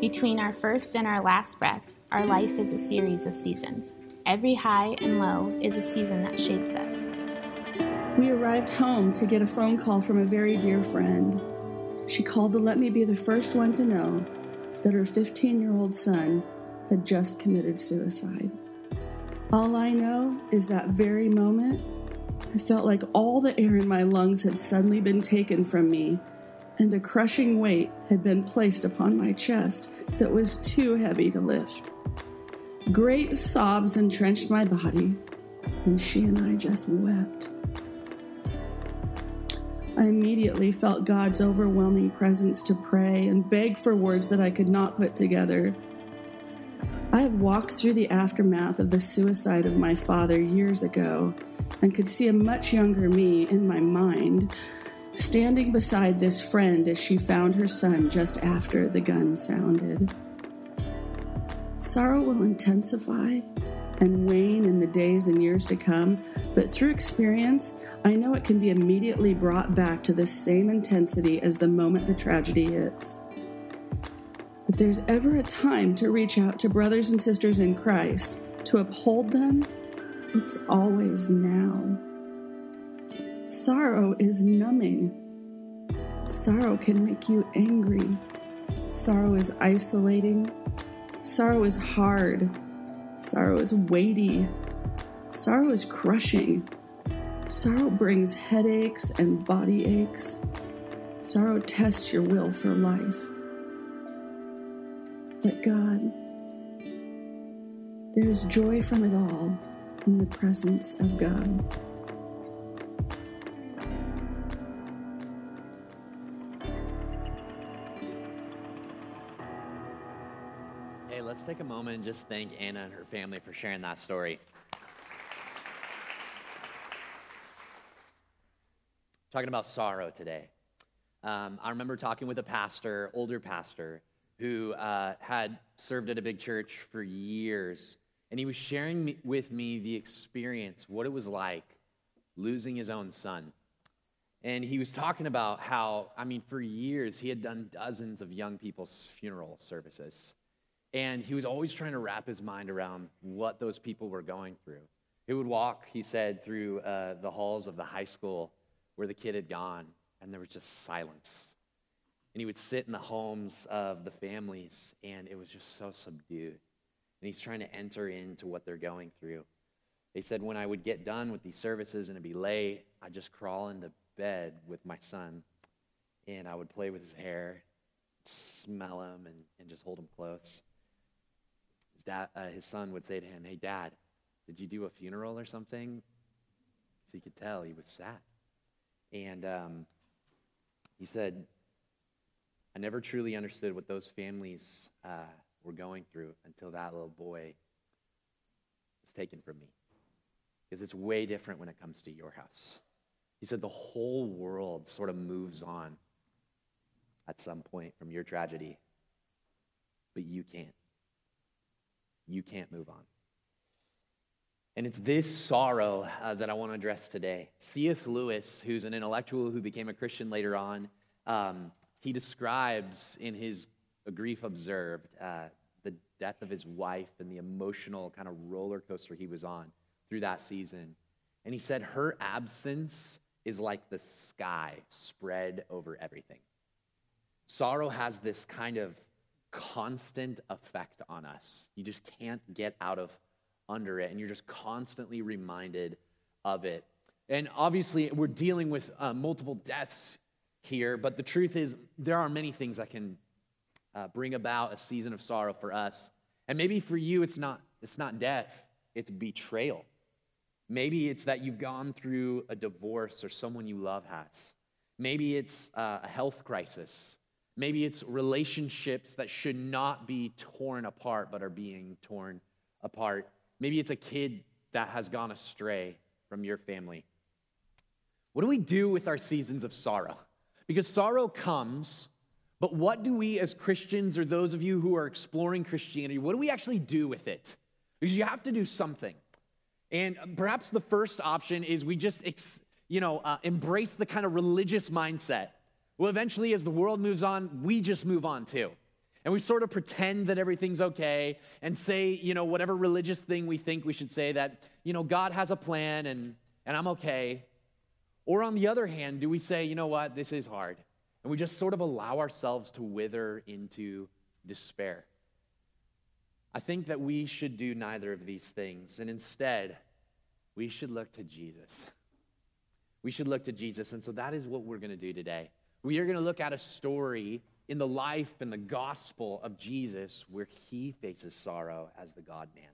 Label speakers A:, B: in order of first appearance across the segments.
A: Between our first and our last breath, our life is a series of seasons. Every high and low is a season that shapes us.
B: We arrived home to get a phone call from a very dear friend. She called to let me be the first one to know that her 15 year old son had just committed suicide. All I know is that very moment, I felt like all the air in my lungs had suddenly been taken from me, and a crushing weight had been placed upon my chest that was too heavy to lift. Great sobs entrenched my body, and she and I just wept. I immediately felt God's overwhelming presence to pray and beg for words that I could not put together. I have walked through the aftermath of the suicide of my father years ago and could see a much younger me in my mind standing beside this friend as she found her son just after the gun sounded. Sorrow will intensify and wane in the days and years to come, but through experience, I know it can be immediately brought back to the same intensity as the moment the tragedy hits. If there's ever a time to reach out to brothers and sisters in Christ, to uphold them, it's always now. Sorrow is numbing. Sorrow can make you angry. Sorrow is isolating. Sorrow is hard. Sorrow is weighty. Sorrow is crushing. Sorrow brings headaches and body aches. Sorrow tests your will for life. But God, there is joy from it all in the presence of God.
C: Let's take a moment and just thank Anna and her family for sharing that story. Talking about sorrow today. Um, I remember talking with a pastor, older pastor, who uh, had served at a big church for years. And he was sharing me, with me the experience, what it was like losing his own son. And he was talking about how, I mean, for years he had done dozens of young people's funeral services. And he was always trying to wrap his mind around what those people were going through. He would walk, he said, through uh, the halls of the high school where the kid had gone, and there was just silence and he would sit in the homes of the families, and it was just so subdued. And he's trying to enter into what they're going through. They said, when I would get done with these services and it'd be late, I'd just crawl into bed with my son, and I would play with his hair, smell him, and, and just hold him close. His, dad, uh, his son would say to him, Hey, dad, did you do a funeral or something? So he could tell he was sad. And um, he said, I never truly understood what those families uh, were going through until that little boy was taken from me. Because it's way different when it comes to your house. He said the whole world sort of moves on at some point from your tragedy, but you can't. You can't move on. And it's this sorrow uh, that I want to address today. C.S. Lewis, who's an intellectual who became a Christian later on, um, he describes in his Grief Observed uh, the death of his wife and the emotional kind of roller coaster he was on through that season. And he said, Her absence is like the sky spread over everything. Sorrow has this kind of constant effect on us. You just can't get out of under it, and you're just constantly reminded of it. And obviously, we're dealing with uh, multiple deaths here, but the truth is, there are many things that can uh, bring about a season of sorrow for us. And maybe for you, it's not, it's not death, it's betrayal. Maybe it's that you've gone through a divorce or someone you love has. Maybe it's uh, a health crisis. Maybe it's relationships that should not be torn apart but are being torn apart. Maybe it's a kid that has gone astray from your family. What do we do with our seasons of sorrow? Because sorrow comes, but what do we as Christians or those of you who are exploring Christianity, what do we actually do with it? Because you have to do something. And perhaps the first option is we just, ex- you know, uh, embrace the kind of religious mindset. Well, eventually, as the world moves on, we just move on too. And we sort of pretend that everything's okay and say, you know, whatever religious thing we think we should say that, you know, God has a plan and, and I'm okay. Or on the other hand, do we say, you know what, this is hard? And we just sort of allow ourselves to wither into despair. I think that we should do neither of these things. And instead, we should look to Jesus. We should look to Jesus. And so that is what we're going to do today. We are going to look at a story in the life and the gospel of Jesus where he faces sorrow as the God man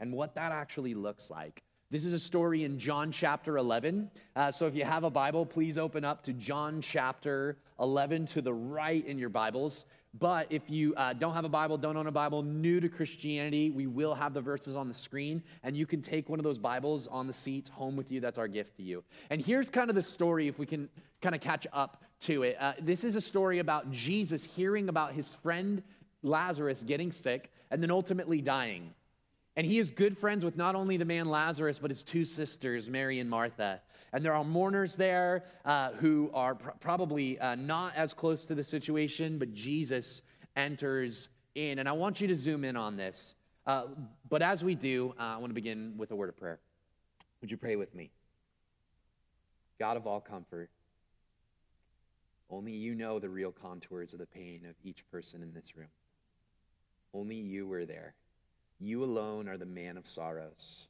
C: and what that actually looks like. This is a story in John chapter 11. Uh, so if you have a Bible, please open up to John chapter 11 to the right in your Bibles. But if you uh, don't have a Bible, don't own a Bible, new to Christianity, we will have the verses on the screen, and you can take one of those Bibles on the seats home with you. That's our gift to you. And here's kind of the story, if we can kind of catch up to it. Uh, this is a story about Jesus hearing about his friend Lazarus getting sick and then ultimately dying. And he is good friends with not only the man Lazarus, but his two sisters, Mary and Martha. And there are mourners there uh, who are pr- probably uh, not as close to the situation, but Jesus enters in. And I want you to zoom in on this. Uh, but as we do, uh, I want to begin with a word of prayer. Would you pray with me? God of all comfort, only you know the real contours of the pain of each person in this room. Only you were there. You alone are the man of sorrows,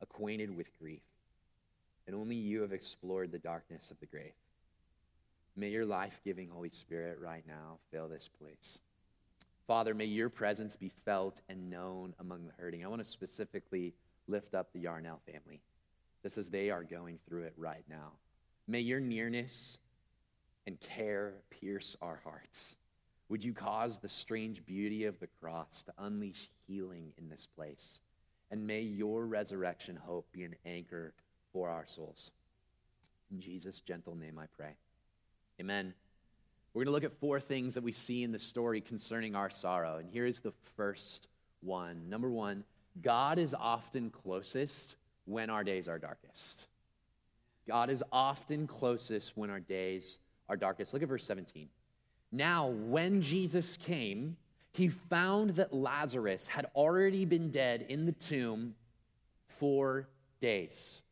C: acquainted with grief and only you have explored the darkness of the grave. May your life giving Holy Spirit right now fill this place. Father, may your presence be felt and known among the hurting. I want to specifically lift up the Yarnell family, just as they are going through it right now. May your nearness and care pierce our hearts. Would you cause the strange beauty of the cross to unleash healing in this place? And may your resurrection hope be an anchor for our souls. In Jesus' gentle name I pray. Amen. We're going to look at four things that we see in the story concerning our sorrow. And here is the first one. Number one, God is often closest when our days are darkest. God is often closest when our days darkest. Look at verse 17. Now, when Jesus came, he found that Lazarus had already been dead in the tomb four days.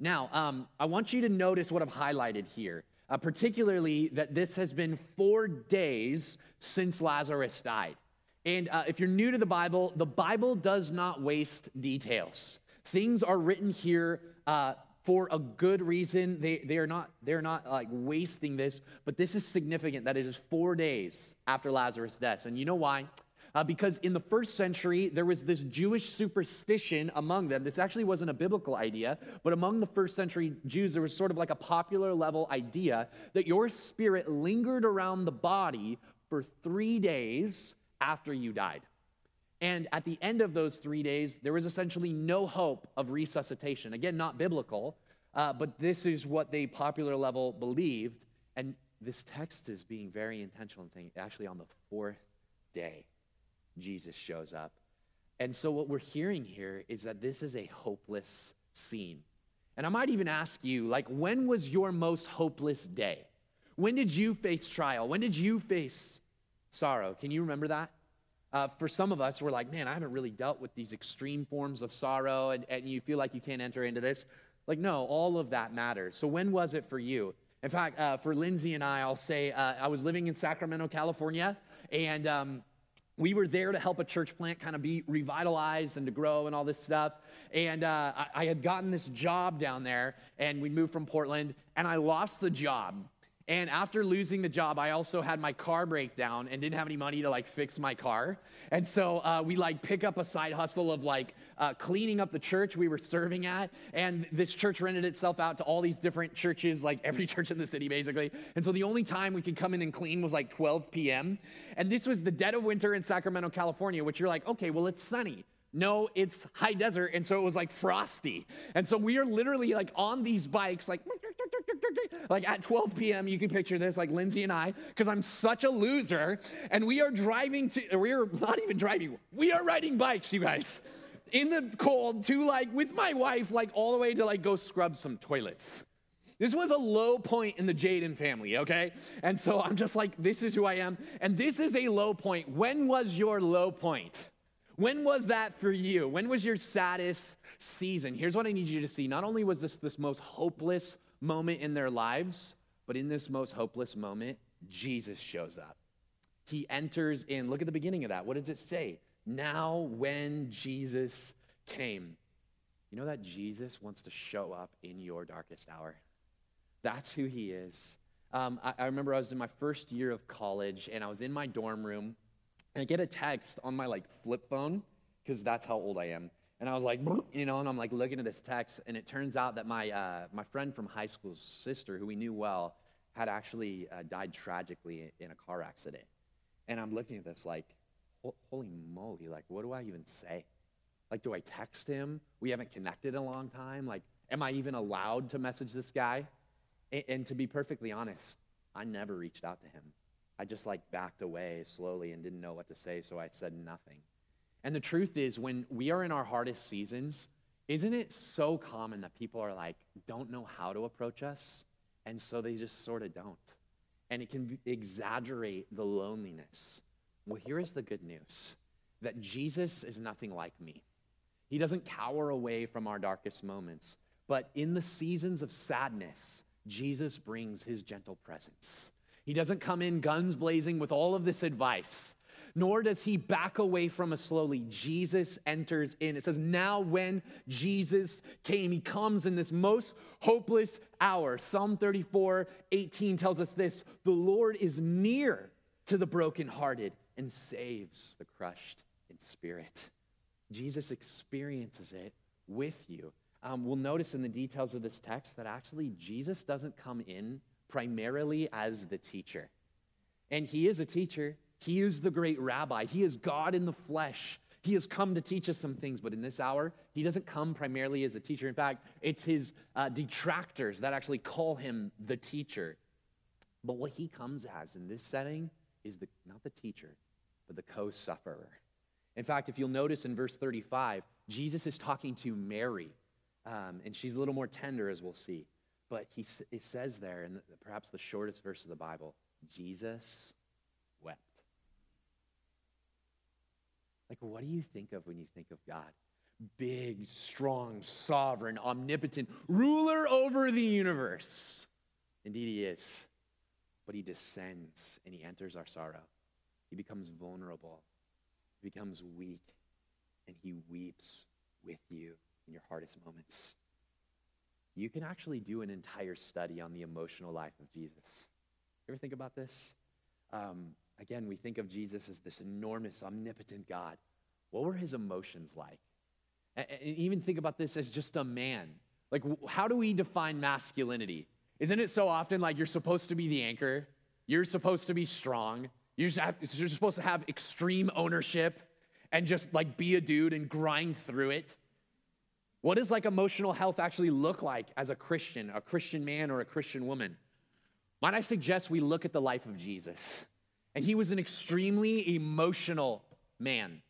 C: Now, um, I want you to notice what I've highlighted here, uh, particularly that this has been four days since Lazarus died. And uh, if you're new to the Bible, the Bible does not waste details. Things are written here uh, for a good reason. They, they are not, they're not like wasting this, but this is significant that it is four days after Lazarus' death. And you know why? uh, because in the first century, there was this Jewish superstition among them. This actually wasn't a biblical idea, but among the first century Jews, there was sort of like a popular level idea that your spirit lingered around the body for three days after you died. And at the end of those three days, there was essentially no hope of resuscitation. Again, not biblical, uh, but this is what they popular level believed. And this text is being very intentional and saying actually on the fourth day Jesus shows up. And so, what we're hearing here is that this is a hopeless scene. And I might even ask you, like, when was your most hopeless day? When did you face trial? When did you face sorrow? Can you remember that? Uh, for some of us, we're like, man, I haven't really dealt with these extreme forms of sorrow, and, and you feel like you can't enter into this. Like, no, all of that matters. So, when was it for you? In fact, uh, for Lindsay and I, I'll say uh, I was living in Sacramento, California, and um, we were there to help a church plant kind of be revitalized and to grow and all this stuff. And uh, I, I had gotten this job down there, and we moved from Portland, and I lost the job. And after losing the job, I also had my car break down and didn't have any money to like fix my car. And so uh, we like pick up a side hustle of like uh, cleaning up the church we were serving at. And this church rented itself out to all these different churches, like every church in the city basically. And so the only time we could come in and clean was like 12 p.m. And this was the dead of winter in Sacramento, California, which you're like, okay, well, it's sunny. No, it's high desert. And so it was like frosty. And so we are literally like on these bikes, like, like at 12 p.m., you can picture this, like Lindsay and I, because I'm such a loser. And we are driving to, we are not even driving, we are riding bikes, you guys, in the cold to like, with my wife, like all the way to like go scrub some toilets. This was a low point in the Jaden family, okay? And so I'm just like, this is who I am. And this is a low point. When was your low point? When was that for you? When was your saddest season? Here's what I need you to see. Not only was this this most hopeless moment in their lives, but in this most hopeless moment, Jesus shows up. He enters in. Look at the beginning of that. What does it say? Now, when Jesus came. You know that Jesus wants to show up in your darkest hour? That's who he is. Um, I, I remember I was in my first year of college and I was in my dorm room and I get a text on my like flip phone because that's how old I am. And I was like, you know, and I'm like looking at this text, and it turns out that my uh, my friend from high school's sister, who we knew well, had actually uh, died tragically in a car accident. And I'm looking at this like, holy moly, like, what do I even say? Like, do I text him? We haven't connected in a long time. Like, am I even allowed to message this guy? And, and to be perfectly honest, I never reached out to him. I just like backed away slowly and didn't know what to say, so I said nothing. And the truth is, when we are in our hardest seasons, isn't it so common that people are like, don't know how to approach us? And so they just sort of don't. And it can exaggerate the loneliness. Well, here is the good news that Jesus is nothing like me. He doesn't cower away from our darkest moments, but in the seasons of sadness, Jesus brings his gentle presence. He doesn't come in guns blazing with all of this advice, nor does he back away from us slowly. Jesus enters in. It says, Now when Jesus came, he comes in this most hopeless hour. Psalm 34 18 tells us this The Lord is near to the brokenhearted and saves the crushed in spirit. Jesus experiences it with you. Um, we'll notice in the details of this text that actually Jesus doesn't come in primarily as the teacher. And he is a teacher, he is the great rabbi, he is God in the flesh. He has come to teach us some things, but in this hour, he doesn't come primarily as a teacher. In fact, it's his uh, detractors that actually call him the teacher. But what he comes as in this setting is the, not the teacher, but the co sufferer. In fact, if you'll notice in verse 35, Jesus is talking to Mary, um, and she's a little more tender, as we'll see. But he, it says there, in perhaps the shortest verse of the Bible, Jesus wept. Like, what do you think of when you think of God? Big, strong, sovereign, omnipotent, ruler over the universe. Indeed, he is. But he descends and he enters our sorrow. He becomes vulnerable he becomes weak and he weeps with you in your hardest moments. You can actually do an entire study on the emotional life of Jesus. You ever think about this? Um, again, we think of Jesus as this enormous, omnipotent God. What were his emotions like? And, even think about this as just a man. Like, how do we define masculinity? Isn't it so often like you're supposed to be the anchor? You're supposed to be strong. You're, have, you're supposed to have extreme ownership and just like be a dude and grind through it. What does like emotional health actually look like as a Christian, a Christian man or a Christian woman? Might I suggest we look at the life of Jesus? And he was an extremely emotional man.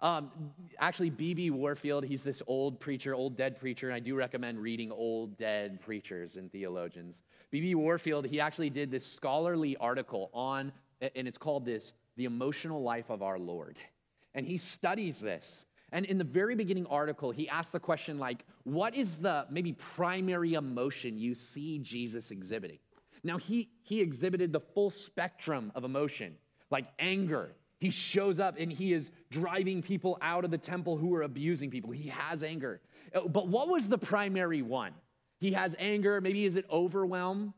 C: Um, actually, B.B. Warfield, he's this old preacher, old dead preacher, and I do recommend reading old dead preachers and theologians. B.B. Warfield, he actually did this scholarly article on and it's called this The Emotional Life of Our Lord. And he studies this. And in the very beginning article, he asks the question like, what is the maybe primary emotion you see Jesus exhibiting? Now, he, he exhibited the full spectrum of emotion, like anger. He shows up and he is driving people out of the temple who are abusing people. He has anger. Uh, but what was the primary one? He has anger. Maybe is it overwhelm?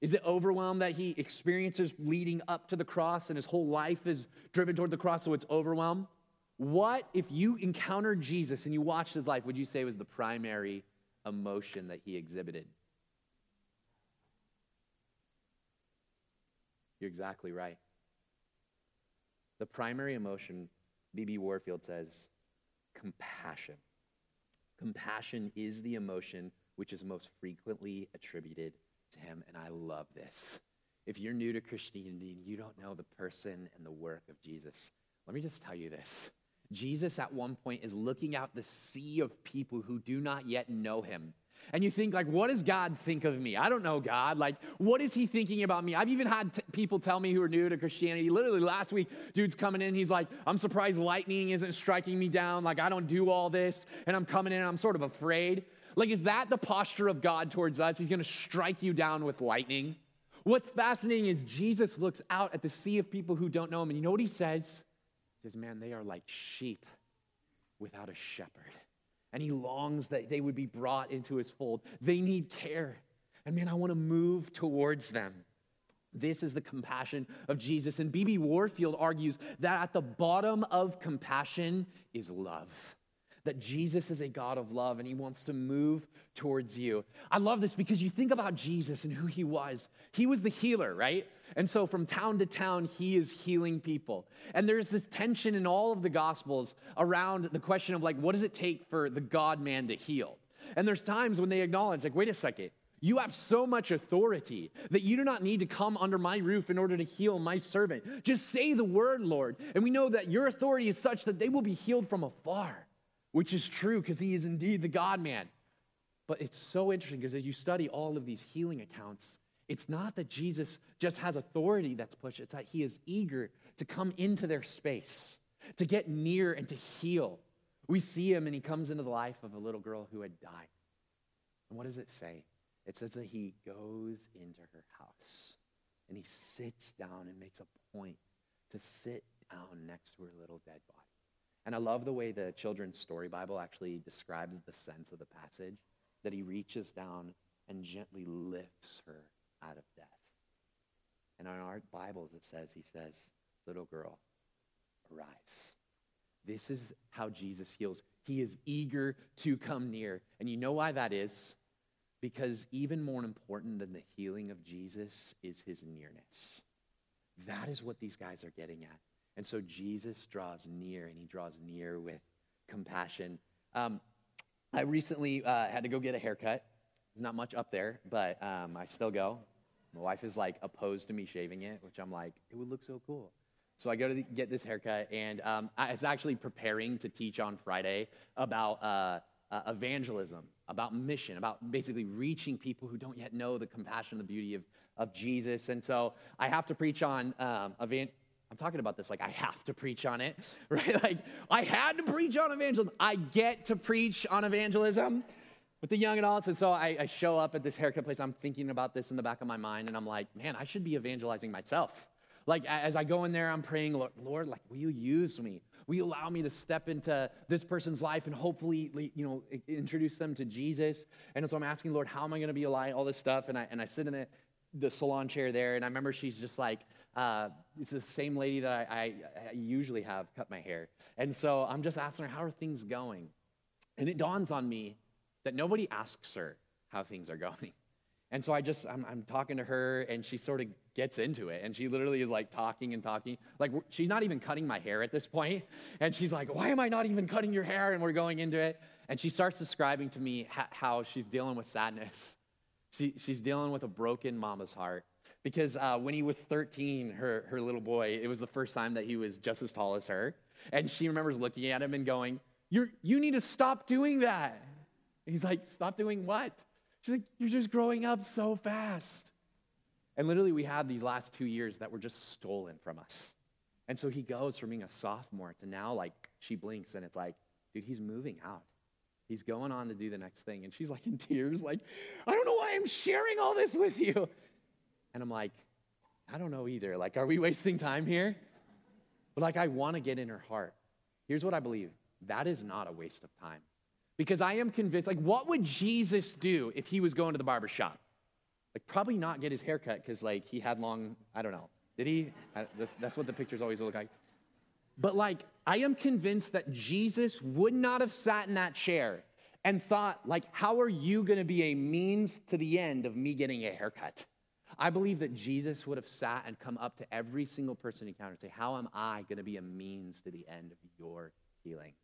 C: Is it overwhelm that he experiences leading up to the cross and his whole life is driven toward the cross, so it's overwhelm? What, if you encountered Jesus and you watched his life, would you say was the primary emotion that he exhibited? You're exactly right. The primary emotion, B.B. Warfield says, compassion. Compassion is the emotion which is most frequently attributed to him, and I love this. If you're new to Christianity and you don't know the person and the work of Jesus, let me just tell you this. Jesus, at one point, is looking out the sea of people who do not yet know him. and you think like what does god think of me? I don't know god. Like what is he thinking about me? I've even had t- people tell me who are new to christianity. Literally last week dude's coming in. He's like i'm surprised lightning isn't striking me down. Like i don't do all this and i'm coming in i'm sort of afraid. Like is that the posture of god towards us? He's going to strike you down with lightning. What's fascinating is jesus looks out at the sea of people who don't know him and you know what he says says man they are like sheep without a shepherd and he longs that they would be brought into his fold. They need care. And man, I want to move towards them. This is the compassion of Jesus. And B.B. Warfield argues that at the bottom of compassion is love that Jesus is a God of love and he wants to move towards you. I love this because you think about Jesus and who he was. He was the healer, right? And so from town to town, he is healing people. And there's this tension in all of the Gospels around the question of like, what does it take for the God man to heal? And there's times when they acknowledge, like, wait a second, you have so much authority that you do not need to come under my roof in order to heal my servant. Just say the word, Lord. And we know that your authority is such that they will be healed from afar which is true because he is indeed the God man. But it's so interesting because as you study all of these healing accounts, it's not that Jesus just has authority that's pushed, it's that he is eager to come into their space, to get near and to heal. We see him and he comes into the life of a little girl who had died. And what does it say? It says that he goes into her house and he sits down and makes a point to sit down next to her little dead body. And I love the way the children's story Bible actually describes the sense of the passage that he reaches down and gently lifts her out of death. And in our Bibles, it says, He says, Little girl, arise. This is how Jesus heals. He is eager to come near. And you know why that is? Because even more important than the healing of Jesus is his nearness. That is what these guys are getting at. And so Jesus draws near, and he draws near with compassion. Um, I recently uh, had to go get a haircut. There's not much up there, but um, I still go. My wife is like opposed to me shaving it, which I'm like, it would look so cool. So I go to the, get this haircut, and um, I was actually preparing to teach on Friday about uh, uh, evangelism, about mission, about basically reaching people who don't yet know the compassion, and the beauty of, of Jesus. And so I have to preach on um, evan- I'm talking about this like I have to preach on it, right? Like I had to preach on evangelism. I get to preach on evangelism with the young adults. And so I, I, show up at this haircut place. I'm thinking about this in the back of my mind, and I'm like, man, I should be evangelizing myself. Like as I go in there, I'm praying, Lord, Lord like, will you use me? Will you allow me to step into this person's life and hopefully, you know, introduce them to Jesus? And so I'm asking, Lord, how am I going to be alive? All this stuff, and I and I sit in the, the salon chair there, and I remember she's just like uh, it's the same lady that I, I, I usually have cut my hair. And so I'm just asking her, how are things going? And it dawns on me that nobody asks her how things are going. And so I just, I'm, I'm, talking to her, and she sort of gets into it. And she literally is like talking and talking. Like, she's not even cutting my hair at this point. And she's like, Why am I not even cutting your hair? And we're going into it. And she starts describing to me how she's dealing with sadness. She, she's dealing with a broken mama's heart because uh, when he was 13, her, her little boy, it was the first time that he was just as tall as her. And she remembers looking at him and going, You're, You need to stop doing that. He's like, Stop doing what? She's like, You're just growing up so fast. And literally, we had these last two years that were just stolen from us. And so he goes from being a sophomore to now, like, she blinks and it's like, dude, he's moving out. He's going on to do the next thing. And she's like in tears, like, I don't know why I'm sharing all this with you. And I'm like, I don't know either. Like, are we wasting time here? But like, I want to get in her heart. Here's what I believe that is not a waste of time. Because I am convinced, like, what would Jesus do if he was going to the barber shop? Like, probably not get his hair cut because, like, he had long, I don't know. Did he? That's what the pictures always look like. But, like, I am convinced that Jesus would not have sat in that chair and thought, like, how are you going to be a means to the end of me getting a haircut? I believe that Jesus would have sat and come up to every single person he encountered and say, How am I going to be a means to the end of your healing?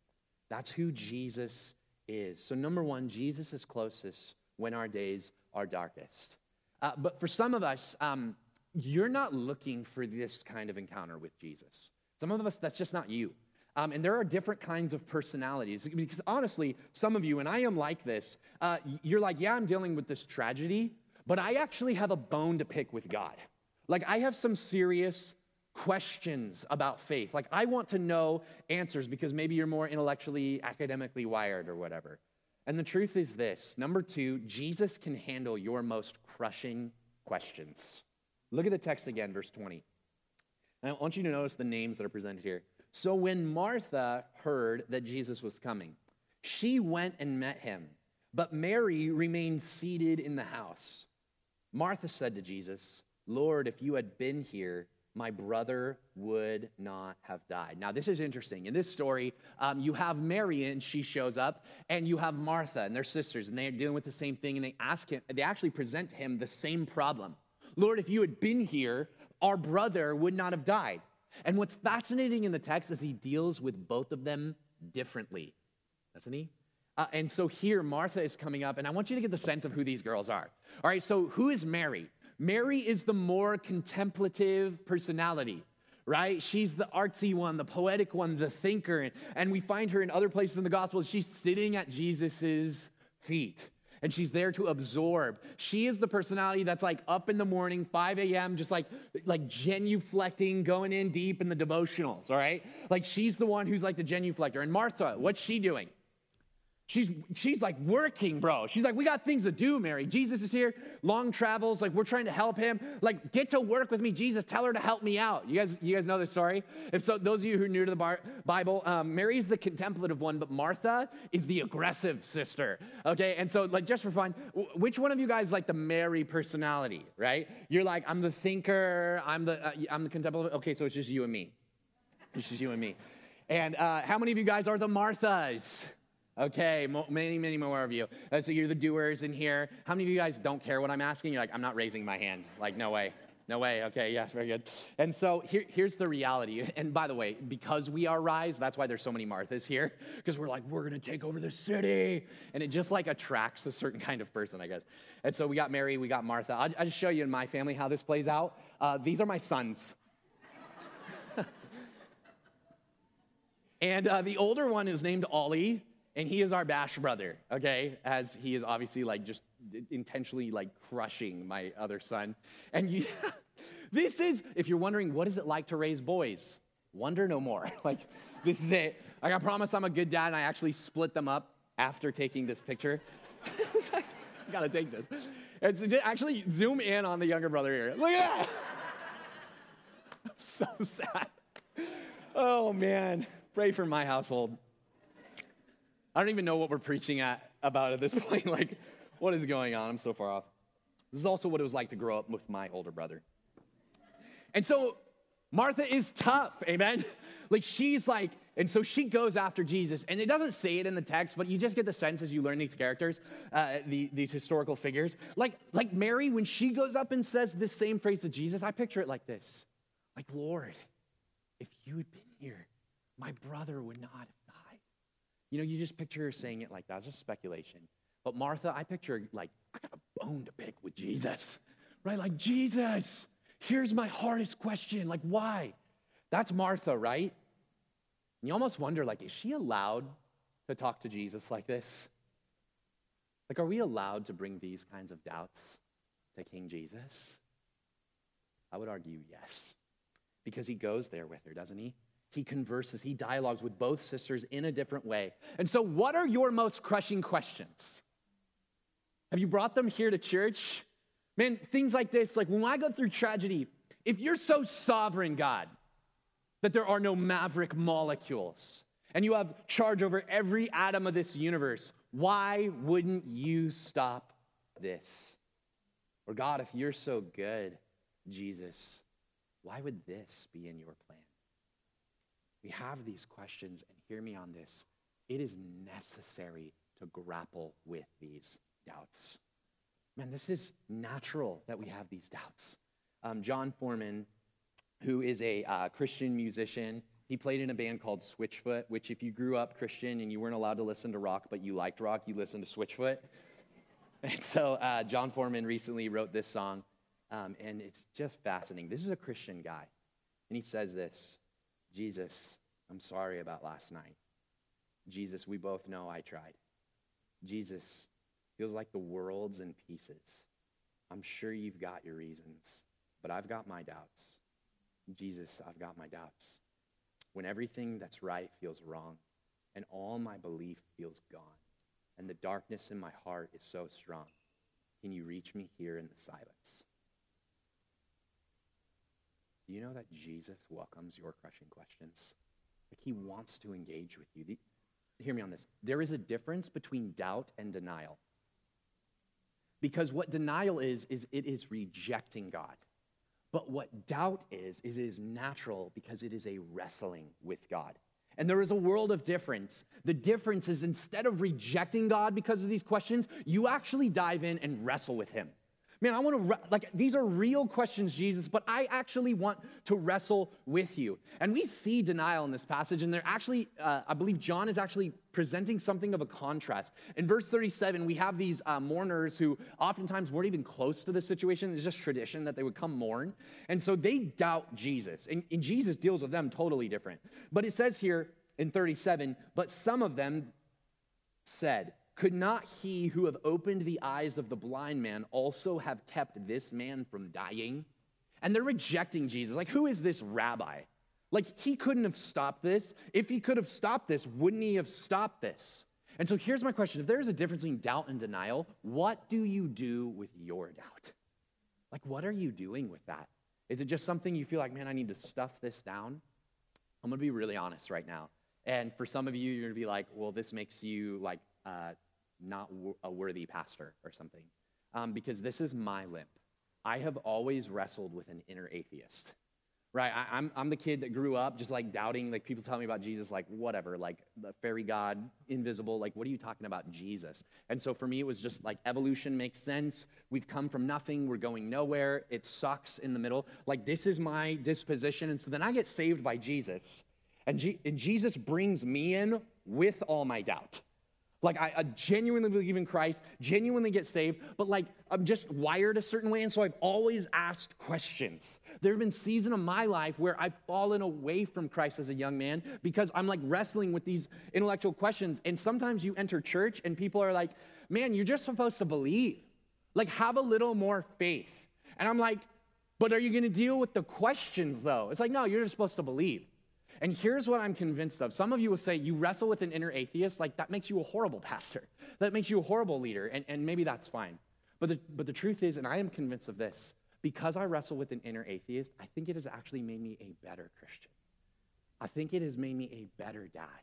C: That's who Jesus is. So, number one, Jesus is closest when our days are darkest. Uh, but for some of us, um, you're not looking for this kind of encounter with Jesus. Some of us, that's just not you. Um, and there are different kinds of personalities. Because honestly, some of you, and I am like this, uh, you're like, yeah, I'm dealing with this tragedy, but I actually have a bone to pick with God. Like, I have some serious questions about faith. Like, I want to know answers because maybe you're more intellectually, academically wired or whatever. And the truth is this number two, Jesus can handle your most crushing questions. Look at the text again, verse 20. And I want you to notice the names that are presented here. So when Martha heard that Jesus was coming, she went and met him, but Mary remained seated in the house. Martha said to Jesus, Lord, if you had been here, my brother would not have died. Now, this is interesting. In this story, um, you have Mary and she shows up, and you have Martha and their sisters, and they're dealing with the same thing, and they ask him, they actually present him the same problem. Lord, if you had been here, our brother would not have died. And what's fascinating in the text is he deals with both of them differently, doesn't he? Uh, and so here, Martha is coming up, and I want you to get the sense of who these girls are. All right, so who is Mary? Mary is the more contemplative personality, right? She's the artsy one, the poetic one, the thinker. And we find her in other places in the gospel. She's sitting at Jesus's feet and she's there to absorb. She is the personality that's like up in the morning, 5 a.m., just like like genuflecting, going in deep in the devotionals, all right? Like she's the one who's like the genuflector. And Martha, what's she doing? She's, she's like working, bro. She's like, we got things to do, Mary. Jesus is here, long travels, like we're trying to help him. Like, get to work with me, Jesus. Tell her to help me out. You guys, you guys know this story? If so, those of you who are new to the Bible, um, Mary's the contemplative one, but Martha is the aggressive sister. Okay, and so like just for fun, which one of you guys like the Mary personality? Right? You're like, I'm the thinker. I'm the uh, I'm the contemplative. Okay, so it's just you and me. It's just you and me. And uh, how many of you guys are the Marthas? Okay, many, many more of you. Uh, so you're the doers in here. How many of you guys don't care what I'm asking? You're like, I'm not raising my hand. Like, no way. No way. Okay, yeah, very good. And so here, here's the reality. And by the way, because we are Rise, that's why there's so many Marthas here, because we're like, we're going to take over the city. And it just like attracts a certain kind of person, I guess. And so we got Mary, we got Martha. I'll, I'll just show you in my family how this plays out. Uh, these are my sons. and uh, the older one is named Ollie and he is our bash brother okay? As he is obviously like just intentionally like crushing my other son. And you this is if you're wondering what is it like to raise boys? Wonder no more. Like this is it. Like i promise i'm a good dad and i actually split them up after taking this picture. Like, I gotta take this. It's actually zoom in on the younger brother here. Look at that! So sad. Oh man. Pray for my household I don't even know what we're preaching at about at this point. like, what is going on? I'm so far off. This is also what it was like to grow up with my older brother. And so Martha is tough, amen? Like she's like, and so she goes after Jesus, and it doesn't say it in the text, but you just get the sense as you learn these characters, uh, the, these historical figures. Like, like Mary, when she goes up and says this same phrase to Jesus, I picture it like this: like, Lord, if you had been here, my brother would not have you know, you just picture her saying it like that. It's just speculation. But Martha, I picture like, I got a bone to pick with Jesus, right? Like, Jesus, here's my hardest question. Like, why? That's Martha, right? And you almost wonder, like, is she allowed to talk to Jesus like this? Like, are we allowed to bring these kinds of doubts to King Jesus? I would argue yes, because he goes there with her, doesn't he? He converses, he dialogues with both sisters in a different way. And so, what are your most crushing questions? Have you brought them here to church? Man, things like this, like when I go through tragedy, if you're so sovereign, God, that there are no maverick molecules and you have charge over every atom of this universe, why wouldn't you stop this? Or, God, if you're so good, Jesus, why would this be in your plan? We have these questions, and hear me on this. It is necessary to grapple with these doubts. Man, this is natural that we have these doubts. Um, Jon Foreman, who is a uh, Christian musician, he played in a band called Switchfoot, which, if you grew up Christian and you weren't allowed to listen to rock, but you liked rock, you listened to Switchfoot. And so uh, Jon Foreman recently wrote this song, um, and it's just fascinating. This is a Christian guy, and he says this Jesus, I'm sorry about last night. Jesus, we both know I tried. Jesus, feels like the world's in pieces. I'm sure you've got your reasons, but I've got my doubts. Jesus, I've got my doubts. When everything that's right feels wrong, and all my belief feels gone, and the darkness in my heart is so strong, can you reach me here in the silence? Do you know that Jesus welcomes your crushing questions? Like he wants to engage with you. The, hear me on this. There is a difference between doubt and denial. Because what denial is, is it is rejecting God. But what doubt is, is it is natural because it is a wrestling with God. And there is a world of difference. The difference is instead of rejecting God because of these questions, you actually dive in and wrestle with Him. Man, I want to, re- like, these are real questions, Jesus, but I actually want to wrestle with you. And we see denial in this passage, and they're actually, uh, I believe John is actually presenting something of a contrast. In verse 37, we have these uh, mourners who oftentimes weren't even close to the situation. It's just tradition that they would come mourn. And so they doubt Jesus, and, and Jesus deals with them totally different. But it says here in 37, but some of them said, could not he who have opened the eyes of the blind man also have kept this man from dying? And they're rejecting Jesus. Like, who is this rabbi? Like, he couldn't have stopped this. If he could have stopped this, wouldn't he have stopped this? And so here's my question if there's a difference between doubt and denial, what do you do with your doubt? Like, what are you doing with that? Is it just something you feel like, man, I need to stuff this down? I'm gonna be really honest right now. And for some of you, you're gonna be like, well, this makes you like uh, not a worthy pastor or something. Um, because this is my limp. I have always wrestled with an inner atheist, right? I, am I'm, I'm the kid that grew up just like doubting, like people tell me about Jesus, like whatever, like the fairy god, invisible, like what are you talking about, Jesus? And so for me, it was just like evolution makes sense. We've come from nothing, we're going nowhere. It sucks in the middle. Like this is my disposition. And so then I get saved by Jesus, and, G- and Jesus brings me in with all my doubt. Like, I, I, genuinely believe in Christ, genuinely get saved, but like, I'm just wired a certain way. And so I've always asked questions. There have been seasons of my life where I've fallen away from Christ as a young man because I'm like wrestling with these intellectual questions. And sometimes you enter church and people are like, man, you're just supposed to believe. Like, have a little more faith. And I'm like, but are you going to deal with the questions though? It's like, no, you're just supposed to believe. And here's what I'm convinced of. Some of you will say, you wrestle with an inner atheist, like that makes you a horrible pastor. That makes you a horrible leader, and, and maybe that's fine. But the, but the truth is, and I am convinced of this, because I wrestle with an inner atheist, I think it has actually made me a better Christian. I think it has made me a better dad.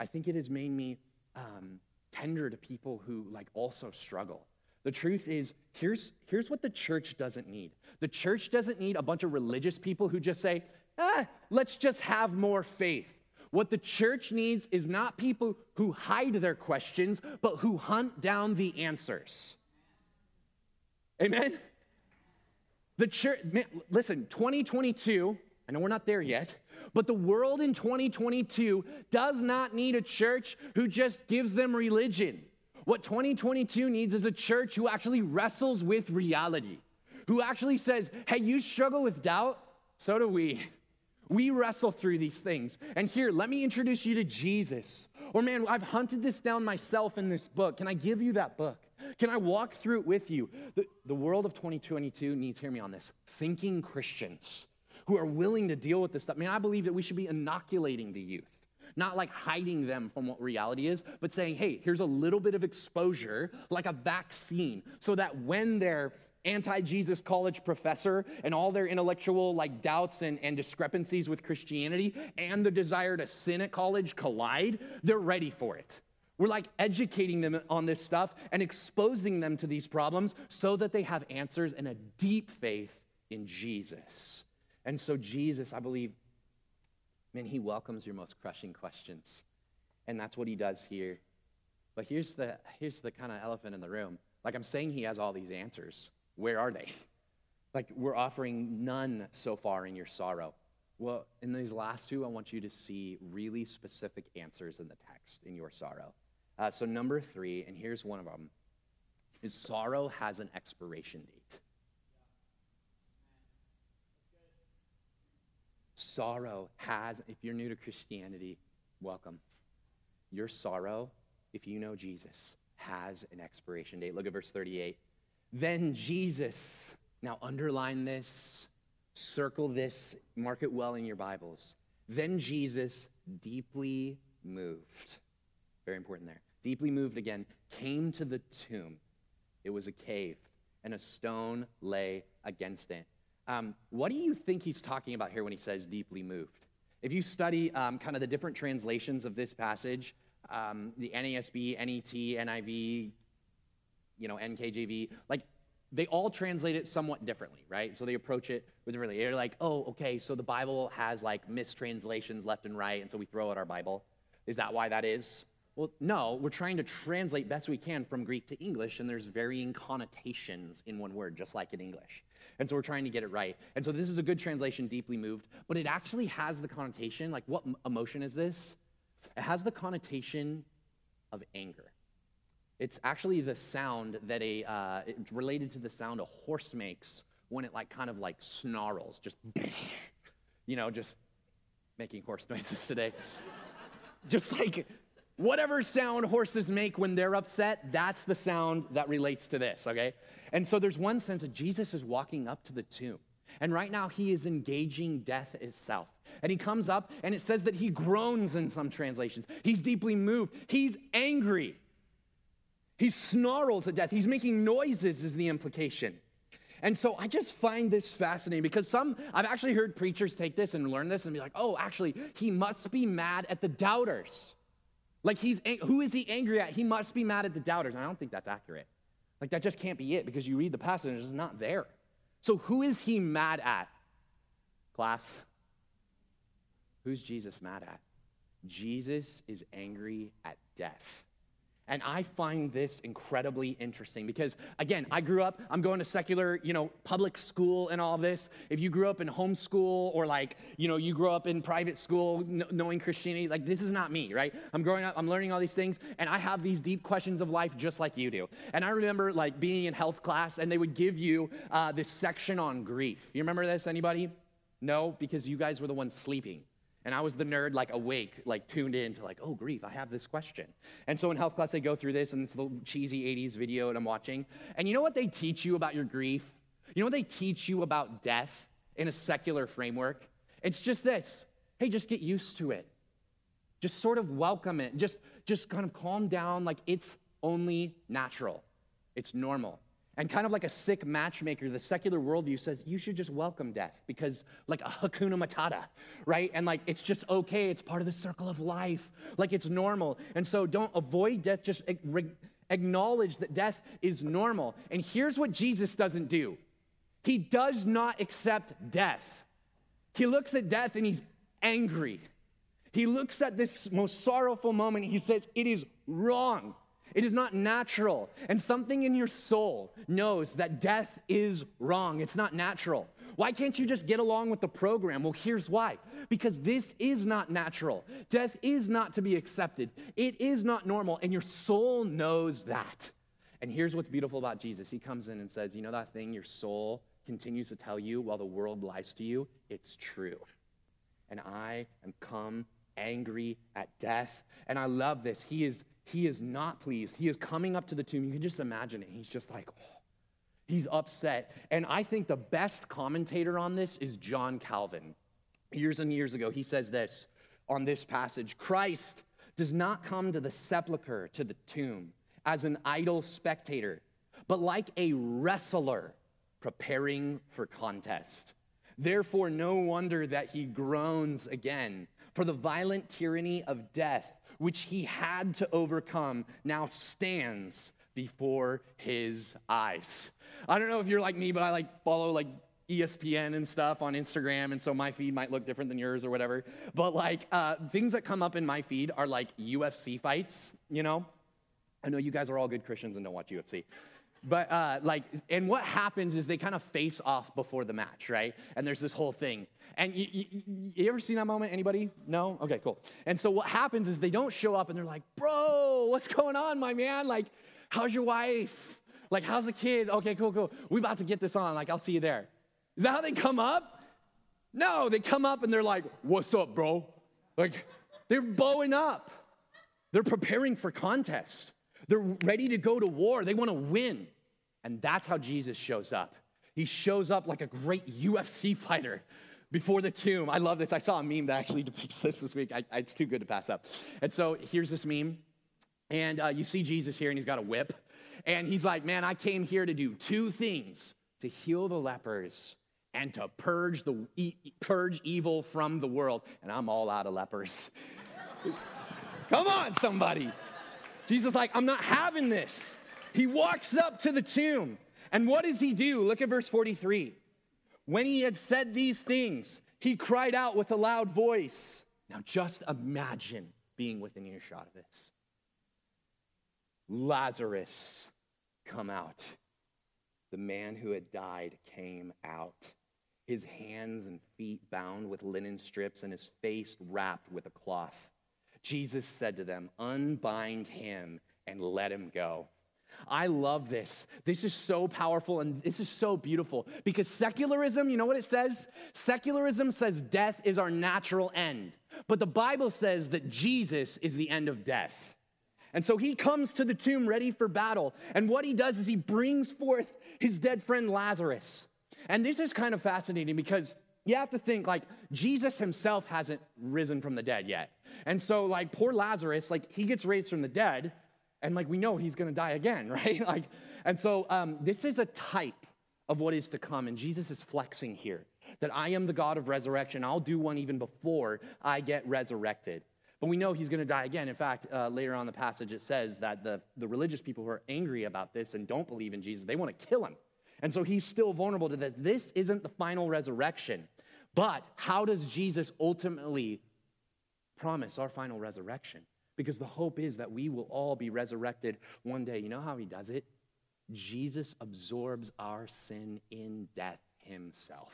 C: I think it has made me um, tender to people who like also struggle. The truth is, here's, here's what the church doesn't need. The church doesn't need a bunch of religious people who just say, ah, let's just have more faith. What the church needs is not people who hide their questions, but who hunt down the answers. Amen? The church, listen, 2022, I know we're not there yet, but the world in 2022 does not need a church who just gives them religion. What 2022 needs is a church who actually wrestles with reality, who actually says, hey, you struggle with doubt? So do we. We wrestle through these things. And here, let me introduce you to Jesus. Or, man, I've hunted this down myself in this book. Can I give you that book? Can I walk through it with you? The, the world of 2022 needs, hear me on this, thinking Christians who are willing to deal with this stuff. Man, I believe that we should be inoculating the youth not like hiding them from what reality is, but saying, hey, here's a little bit of exposure, like a vaccine, so that when they're anti-jesus college professor and all their intellectual like doubts and, and discrepancies with christianity and the desire to sin at college collide they're ready for it. We're like educating them on this stuff and exposing them to these problems so that they have answers and a deep faith in jesus. And so jesus i believe man he welcomes your most crushing questions. And that's what he does here. But here's the here's the kind of elephant in the room. Like i'm saying he has all these answers where are they? Like, we're offering none so far in your sorrow. Well, in these last two, I want you to see really specific answers in the text in your sorrow. Uh, so, number three, and here's one of them, is sorrow has an expiration date. sorrow has, if you're new to Christianity, welcome. Your sorrow, if you know Jesus, has an expiration date. Look at verse 38. Then Jesus, now underline this, circle this, mark it well in your Bibles. Then Jesus, deeply moved, very important there, deeply moved again, came to the tomb. It was a cave, and a stone lay against it. Um, what do you think he's talking about here when he says deeply moved? If you study um, kind of the different translations of this passage, um, the NASB, NET, NIV, you know, NKJV, like they all translate it somewhat differently, right? So they approach it with differently. They're like, oh, okay, so the Bible has like mistranslations left and right, and so we throw out our Bible. Is that why that is? Well, no, we're trying to translate best we can from Greek to English, and there's varying connotations in one word, just like in English. And so we're trying to get it right. And so this is a good translation, deeply moved, but it actually has the connotation like, what emotion is this? It has the connotation of anger. It's actually the sound that a, uh, it's related to the sound a horse makes when it like kind of like snarls, just, you know, just making horse noises today. just like whatever sound horses make when they're upset, that's the sound that relates to this, okay? And so there's one sense that Jesus is walking up to the tomb. And right now he is engaging death itself. And he comes up and it says that he groans in some translations. He's deeply moved. He's angry. He snarls at death. He's making noises, is the implication. And so I just find this fascinating because some, I've actually heard preachers take this and learn this and be like, oh, actually, he must be mad at the doubters. Like, he's, who is he angry at? He must be mad at the doubters. I don't think that's accurate. Like, that just can't be it because you read the passage and it's not there. So, who is he mad at? Class, who's Jesus mad at? Jesus is angry at death. And I find this incredibly interesting because, again, I grew up, I'm going to secular, you know, public school and all this. If you grew up in homeschool or like, you know, you grew up in private school knowing Christianity, like this is not me, right? I'm growing up, I'm learning all these things, and I have these deep questions of life just like you do. And I remember like being in health class and they would give you uh, this section on grief. You remember this, anybody? No, because you guys were the ones sleeping. And I was the nerd, like awake, like tuned in to like, oh, grief, I have this question. And so in health class, they go through this, and it's the cheesy 80s video that I'm watching. And you know what they teach you about your grief? You know what they teach you about death in a secular framework? It's just this hey, just get used to it. Just sort of welcome it. Just, just kind of calm down, like it's only natural, it's normal. And kind of like a sick matchmaker, the secular worldview says you should just welcome death because, like a hakuna matata, right? And like it's just okay, it's part of the circle of life, like it's normal. And so don't avoid death, just acknowledge that death is normal. And here's what Jesus doesn't do He does not accept death. He looks at death and he's angry. He looks at this most sorrowful moment, he says, It is wrong. It is not natural. And something in your soul knows that death is wrong. It's not natural. Why can't you just get along with the program? Well, here's why. Because this is not natural. Death is not to be accepted. It is not normal. And your soul knows that. And here's what's beautiful about Jesus He comes in and says, You know that thing your soul continues to tell you while the world lies to you? It's true. And I am come angry at death. And I love this. He is he is not pleased. He is coming up to the tomb. You can just imagine it. He's just like, oh, he's upset. And I think the best commentator on this is John Calvin. Years and years ago, he says this on this passage Christ does not come to the sepulchre, to the tomb, as an idle spectator, but like a wrestler preparing for contest. Therefore, no wonder that he groans again, for the violent tyranny of death which he had to overcome, now stands before his eyes. I don't know if you're like me, but I like follow like ESPN and stuff on Instagram, and so my feed might look different than yours or whatever. But like uh, things that come up in my feed are like UFC fights, you know? I know you guys are all good Christians and don't watch UFC. But uh, like, and what happens is they kind of face off before the match, right? And there's this whole thing. And you, you, you, ever seen that moment? Anybody? No? Okay, cool. And so what happens is they don't show up and they're like, bro, what's going on, my man? Like, how's your wife? Like, how's the kids? Okay, cool, cool. We about to get this on. Like, I'll see you there. Is that how they come up? No, they come up and they're like, What's up, bro? Like, they're bowing up. They're preparing for contest. They're ready to go to war. They want to win. And that's how Jesus shows up. He shows up like a great UFC fighter before the tomb. I love this. I saw a meme that actually depicts this this week. I, it's too good to pass up. And so here's this meme. And uh, you see Jesus here, and he's got a whip. And he's like, Man, I came here to do two things to heal the lepers and to purge, the, e- purge evil from the world. And I'm all out of lepers. Come on, somebody. Jesus like, I'm not having this. He walks up to the tomb. And what does he do? Look at verse 43. When he had said these things, he cried out with a loud voice. Now just imagine being within earshot of this. Lazarus, come out. The man who had died came out, his hands and feet bound with linen strips and his face wrapped with a cloth. Jesus said to them, Unbind him and let him go. I love this. This is so powerful and this is so beautiful because secularism, you know what it says? Secularism says death is our natural end, but the Bible says that Jesus is the end of death. And so he comes to the tomb ready for battle. And what he does is he brings forth his dead friend Lazarus. And this is kind of fascinating because you have to think like Jesus himself hasn't risen from the dead yet. And so, like, poor Lazarus, like, he gets raised from the dead, and like, we know he's gonna die again, right? like, and so, um, this is a type of what is to come, and Jesus is flexing here that I am the God of resurrection. I'll do one even before I get resurrected. But we know he's going to die again. In fact, uh, later on the passage, it says that the, the religious people who are angry about this and don't believe in Jesus, they want to kill him. And so he's still vulnerable to this. This isn't the final resurrection. But how does Jesus ultimately promise our final resurrection? Because the hope is that we will all be resurrected one day. You know how he does it? Jesus absorbs our sin in death himself.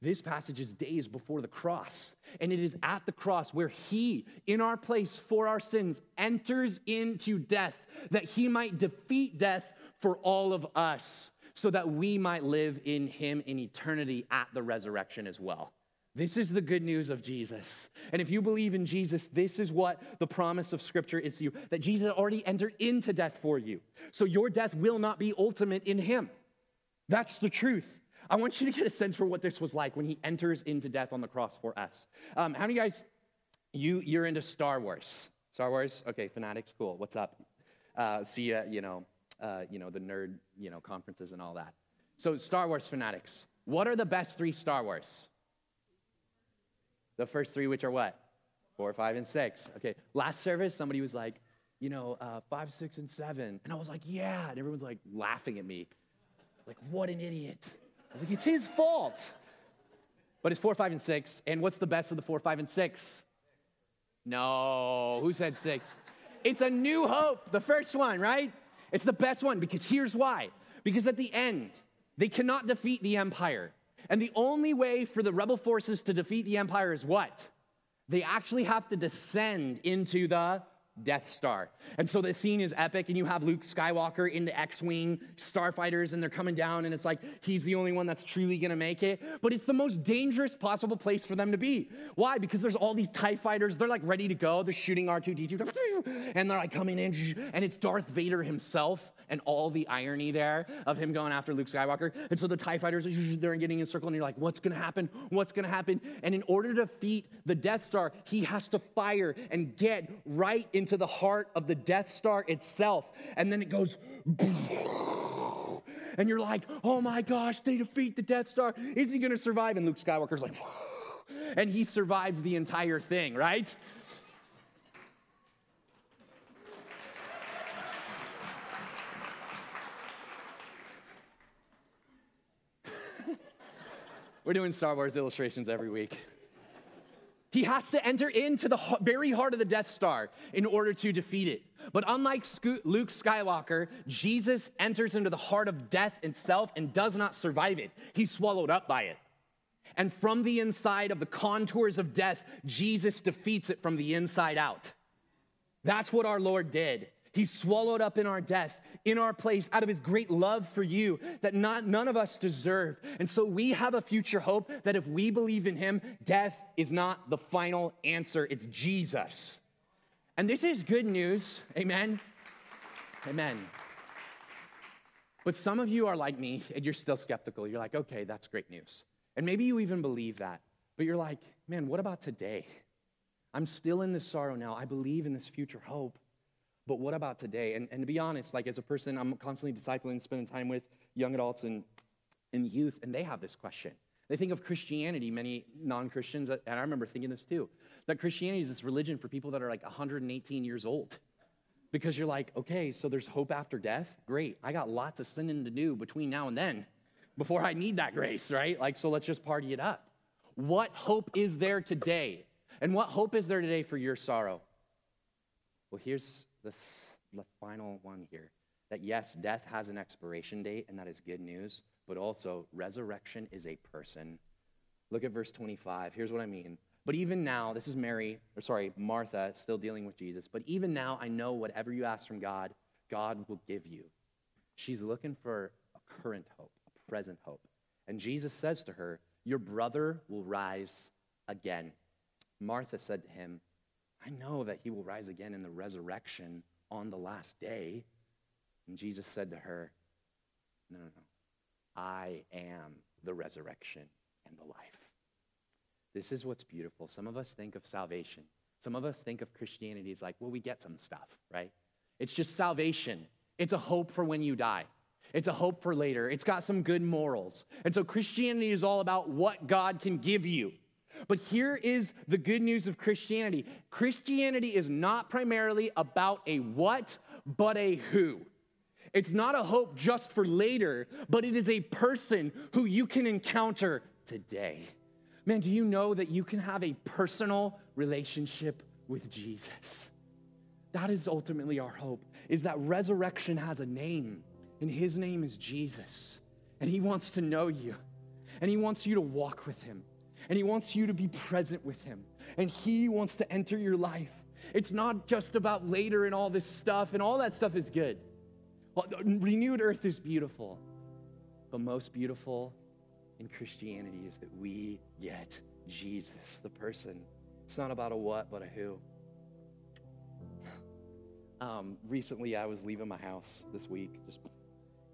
C: This passage is days before the cross, and it is at the cross where he, in our place for our sins, enters into death that he might defeat death for all of us, so that we might live in him in eternity at the resurrection as well. This is the good news of Jesus. And if you believe in Jesus, this is what the promise of Scripture is to you that Jesus already entered into death for you. So your death will not be ultimate in him. That's the truth. I want you to get a sense for what this was like when he enters into death on the cross for us. Um, how many guys, you, you're into Star Wars? Star Wars? Okay, fanatics, cool. What's up? Uh, see ya, you know, uh, you know, the nerd, you know, conferences and all that. So Star Wars fanatics, what are the best three Star Wars? The first three, which are what? Four, five, and six. Okay, last service, somebody was like, you know, uh, five, six, and seven. And I was like, yeah. And everyone's like laughing at me. Like, what an idiot. I was like, it's his fault. But it's four, five, and six. And what's the best of the four, five, and six? No. Who said six? It's a new hope, the first one, right? It's the best one because here's why. Because at the end, they cannot defeat the empire. And the only way for the rebel forces to defeat the empire is what? They actually have to descend into the Death Star. And so the scene is epic, and you have Luke Skywalker in the X Wing starfighters, and they're coming down, and it's like he's the only one that's truly gonna make it. But it's the most dangerous possible place for them to be. Why? Because there's all these TIE fighters, they're like ready to go, they're shooting R2D2, and they're like coming in, and it's Darth Vader himself and all the irony there of him going after Luke Skywalker. And so the TIE fighters, they're getting in a circle, and you're like, what's gonna happen? What's gonna happen? And in order to defeat the Death Star, he has to fire and get right into the heart of the Death Star itself. And then it goes, and you're like, oh my gosh, they defeat the Death Star. Is he gonna survive? And Luke Skywalker's like, and he survives the entire thing, right? We're doing Star Wars illustrations every week. He has to enter into the very heart of the Death Star in order to defeat it. But unlike Luke Skywalker, Jesus enters into the heart of death itself and does not survive it. He's swallowed up by it. And from the inside of the contours of death, Jesus defeats it from the inside out. That's what our Lord did. He swallowed up in our death, in our place, out of his great love for you that not, none of us deserve. And so we have a future hope that if we believe in him, death is not the final answer, it's Jesus. And this is good news. Amen. Amen. But some of you are like me and you're still skeptical. You're like, okay, that's great news. And maybe you even believe that. But you're like, man, what about today? I'm still in this sorrow now. I believe in this future hope. But what about today? And, and to be honest, like as a person, I'm constantly discipling, spending time with young adults and, and youth, and they have this question. They think of Christianity, many non Christians, uh, and I remember thinking this too, that Christianity is this religion for people that are like 118 years old. Because you're like, okay, so there's hope after death? Great. I got lots of sinning to do between now and then before I need that grace, right? Like, so let's just party it up. What hope is there today? And what hope is there today for your sorrow? Well, here's this, the final one here that yes, death has an expiration date, and that is good news, but also resurrection is a person. Look at verse 25. Here's what I mean. But even now, this is Mary, or sorry, Martha, still dealing with Jesus. But even now, I know whatever you ask from God, God will give you. She's looking for a current hope, a present hope. And Jesus says to her, Your brother will rise again. Martha said to him, I know that he will rise again in the resurrection on the last day. And Jesus said to her, No, no, no. I am the resurrection and the life. This is what's beautiful. Some of us think of salvation. Some of us think of Christianity as like, well, we get some stuff, right? It's just salvation. It's a hope for when you die. It's a hope for later. It's got some good morals. And so Christianity is all about what God can give you. But here is the good news of Christianity Christianity is not primarily about a what, but a who. It's not a hope just for later, but it is a person who you can encounter today. Man, do you know that you can have a personal relationship with Jesus? That is ultimately our hope, is that resurrection has a name, and his name is Jesus. And he wants to know you, and he wants you to walk with him and He wants you to be present with Him, and He wants to enter your life. It's not just about later and all this stuff, and all that stuff is good. Well, renewed earth is beautiful, but most beautiful in Christianity is that we get Jesus, the person. It's not about a what, but a who. Um, recently, I was leaving my house this week, just,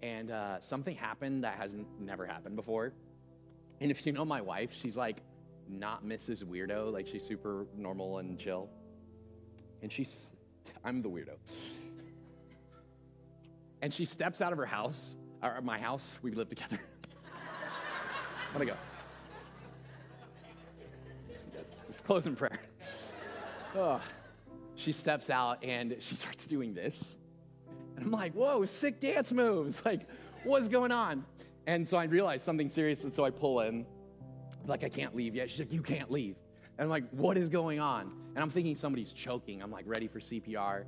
C: and uh, something happened that hasn't never happened before. And if you know my wife, she's like not Mrs. Weirdo, like she's super normal and chill. And she's, I'm the weirdo. And she steps out of her house, or my house, we live together. I'm gonna go. Let's close in prayer. Oh. She steps out and she starts doing this. And I'm like, whoa, sick dance moves. Like, what's going on? And so I realized something serious, and so I pull in. Like, I can't leave yet. She's like, You can't leave. And I'm like, What is going on? And I'm thinking somebody's choking. I'm like, ready for CPR.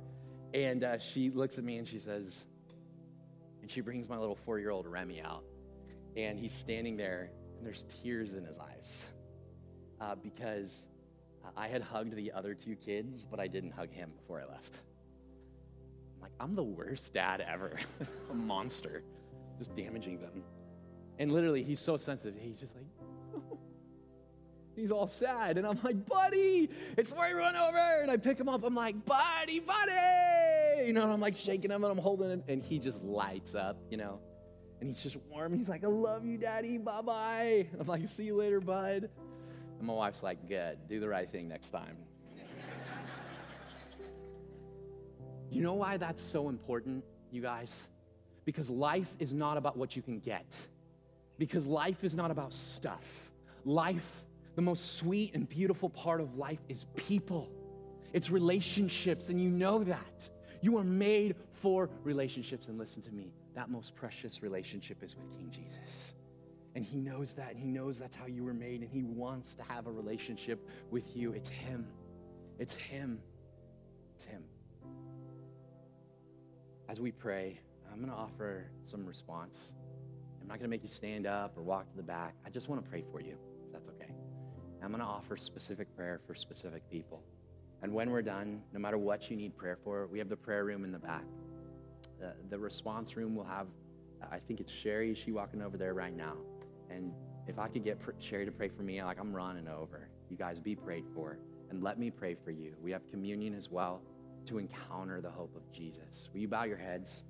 C: And uh, she looks at me and she says, and she brings my little four year old Remy out. And he's standing there, and there's tears in his eyes uh, because I had hugged the other two kids, but I didn't hug him before I left. I'm like, I'm the worst dad ever. a monster, just damaging them. And literally, he's so sensitive. He's just like, He's all sad. And I'm like, buddy, it's where you run over. And I pick him up. I'm like, buddy, buddy. You know, and I'm like shaking him and I'm holding him. And he just lights up, you know. And he's just warm. He's like, I love you, daddy. Bye bye. I'm like, see you later, bud. And my wife's like, good. Do the right thing next time. you know why that's so important, you guys? Because life is not about what you can get, because life is not about stuff. Life the most sweet and beautiful part of life is people, it's relationships, and you know that. You are made for relationships. And listen to me, that most precious relationship is with King Jesus. And he knows that, and he knows that's how you were made, and he wants to have a relationship with you. It's him. It's him. It's him. As we pray, I'm going to offer some response. I'm not going to make you stand up or walk to the back. I just want to pray for you, if that's okay. I'm going to offer specific prayer for specific people. And when we're done, no matter what you need prayer for, we have the prayer room in the back. The, the response room will have, I think it's Sherry. She walking over there right now? And if I could get Sherry to pray for me, like I'm running over. You guys be prayed for. And let me pray for you. We have communion as well to encounter the hope of Jesus. Will you bow your heads?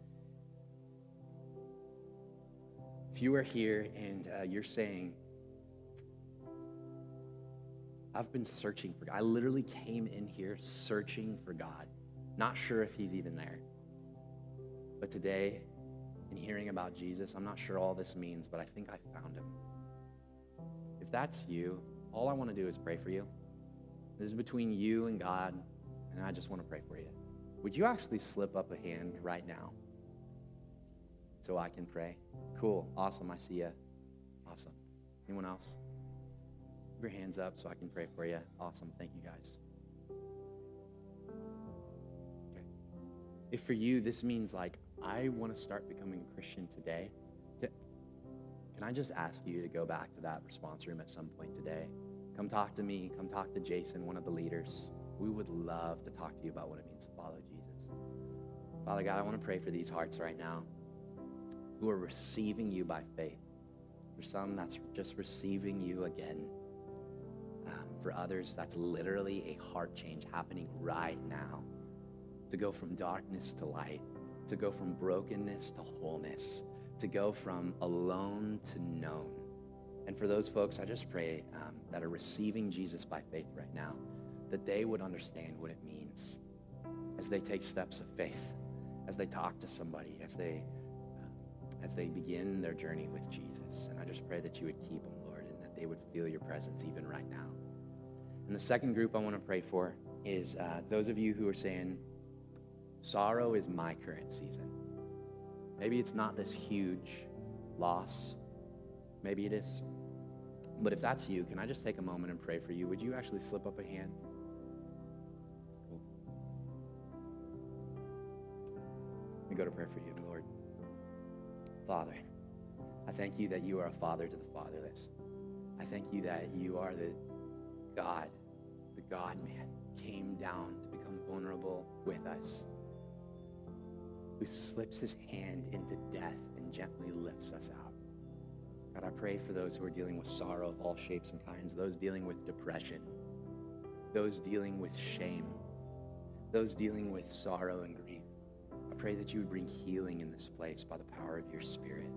C: If you are here and uh, you're saying, I've been searching for God. I literally came in here searching for God, not sure if He's even there. But today, in hearing about Jesus, I'm not sure all this means, but I think I found Him. If that's you, all I want to do is pray for you. This is between you and God, and I just want to pray for you. Would you actually slip up a hand right now so I can pray? Cool. Awesome. I see you. Awesome. Anyone else? Keep your hands up so I can pray for you. Awesome. Thank you, guys. Okay. If for you this means like, I want to start becoming a Christian today, can I just ask you to go back to that response room at some point today? Come talk to me. Come talk to Jason, one of the leaders. We would love to talk to you about what it means to follow Jesus. Father God, I want to pray for these hearts right now who are receiving you by faith. For some, that's just receiving you again. Um, for others, that's literally a heart change happening right now. To go from darkness to light, to go from brokenness to wholeness, to go from alone to known. And for those folks, I just pray um, that are receiving Jesus by faith right now, that they would understand what it means as they take steps of faith, as they talk to somebody, as they as they begin their journey with Jesus. And I just pray that you would keep them, Lord, and that they would feel your presence even right now. And the second group I want to pray for is uh, those of you who are saying, sorrow is my current season. Maybe it's not this huge loss. Maybe it is. But if that's you, can I just take a moment and pray for you? Would you actually slip up a hand? Cool. Let me go to prayer for you. Father, I thank you that you are a father to the fatherless. I thank you that you are the God, the God man, came down to become vulnerable with us, who slips his hand into death and gently lifts us out. God, I pray for those who are dealing with sorrow of all shapes and kinds, those dealing with depression, those dealing with shame, those dealing with sorrow and grief. Pray that you would bring healing in this place by the power of your Spirit.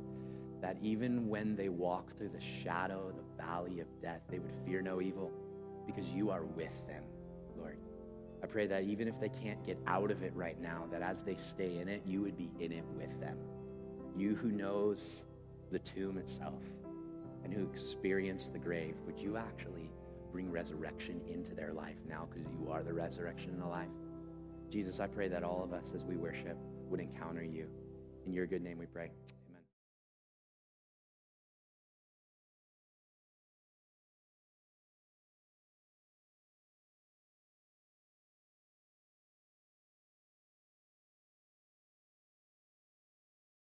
C: That even when they walk through the shadow, the valley of death, they would fear no evil because you are with them, Lord. I pray that even if they can't get out of it right now, that as they stay in it, you would be in it with them. You who knows the tomb itself and who experienced the grave, would you actually bring resurrection into their life now because you are the resurrection and the life? Jesus, I pray that all of us as we worship would encounter you. In your good name we pray.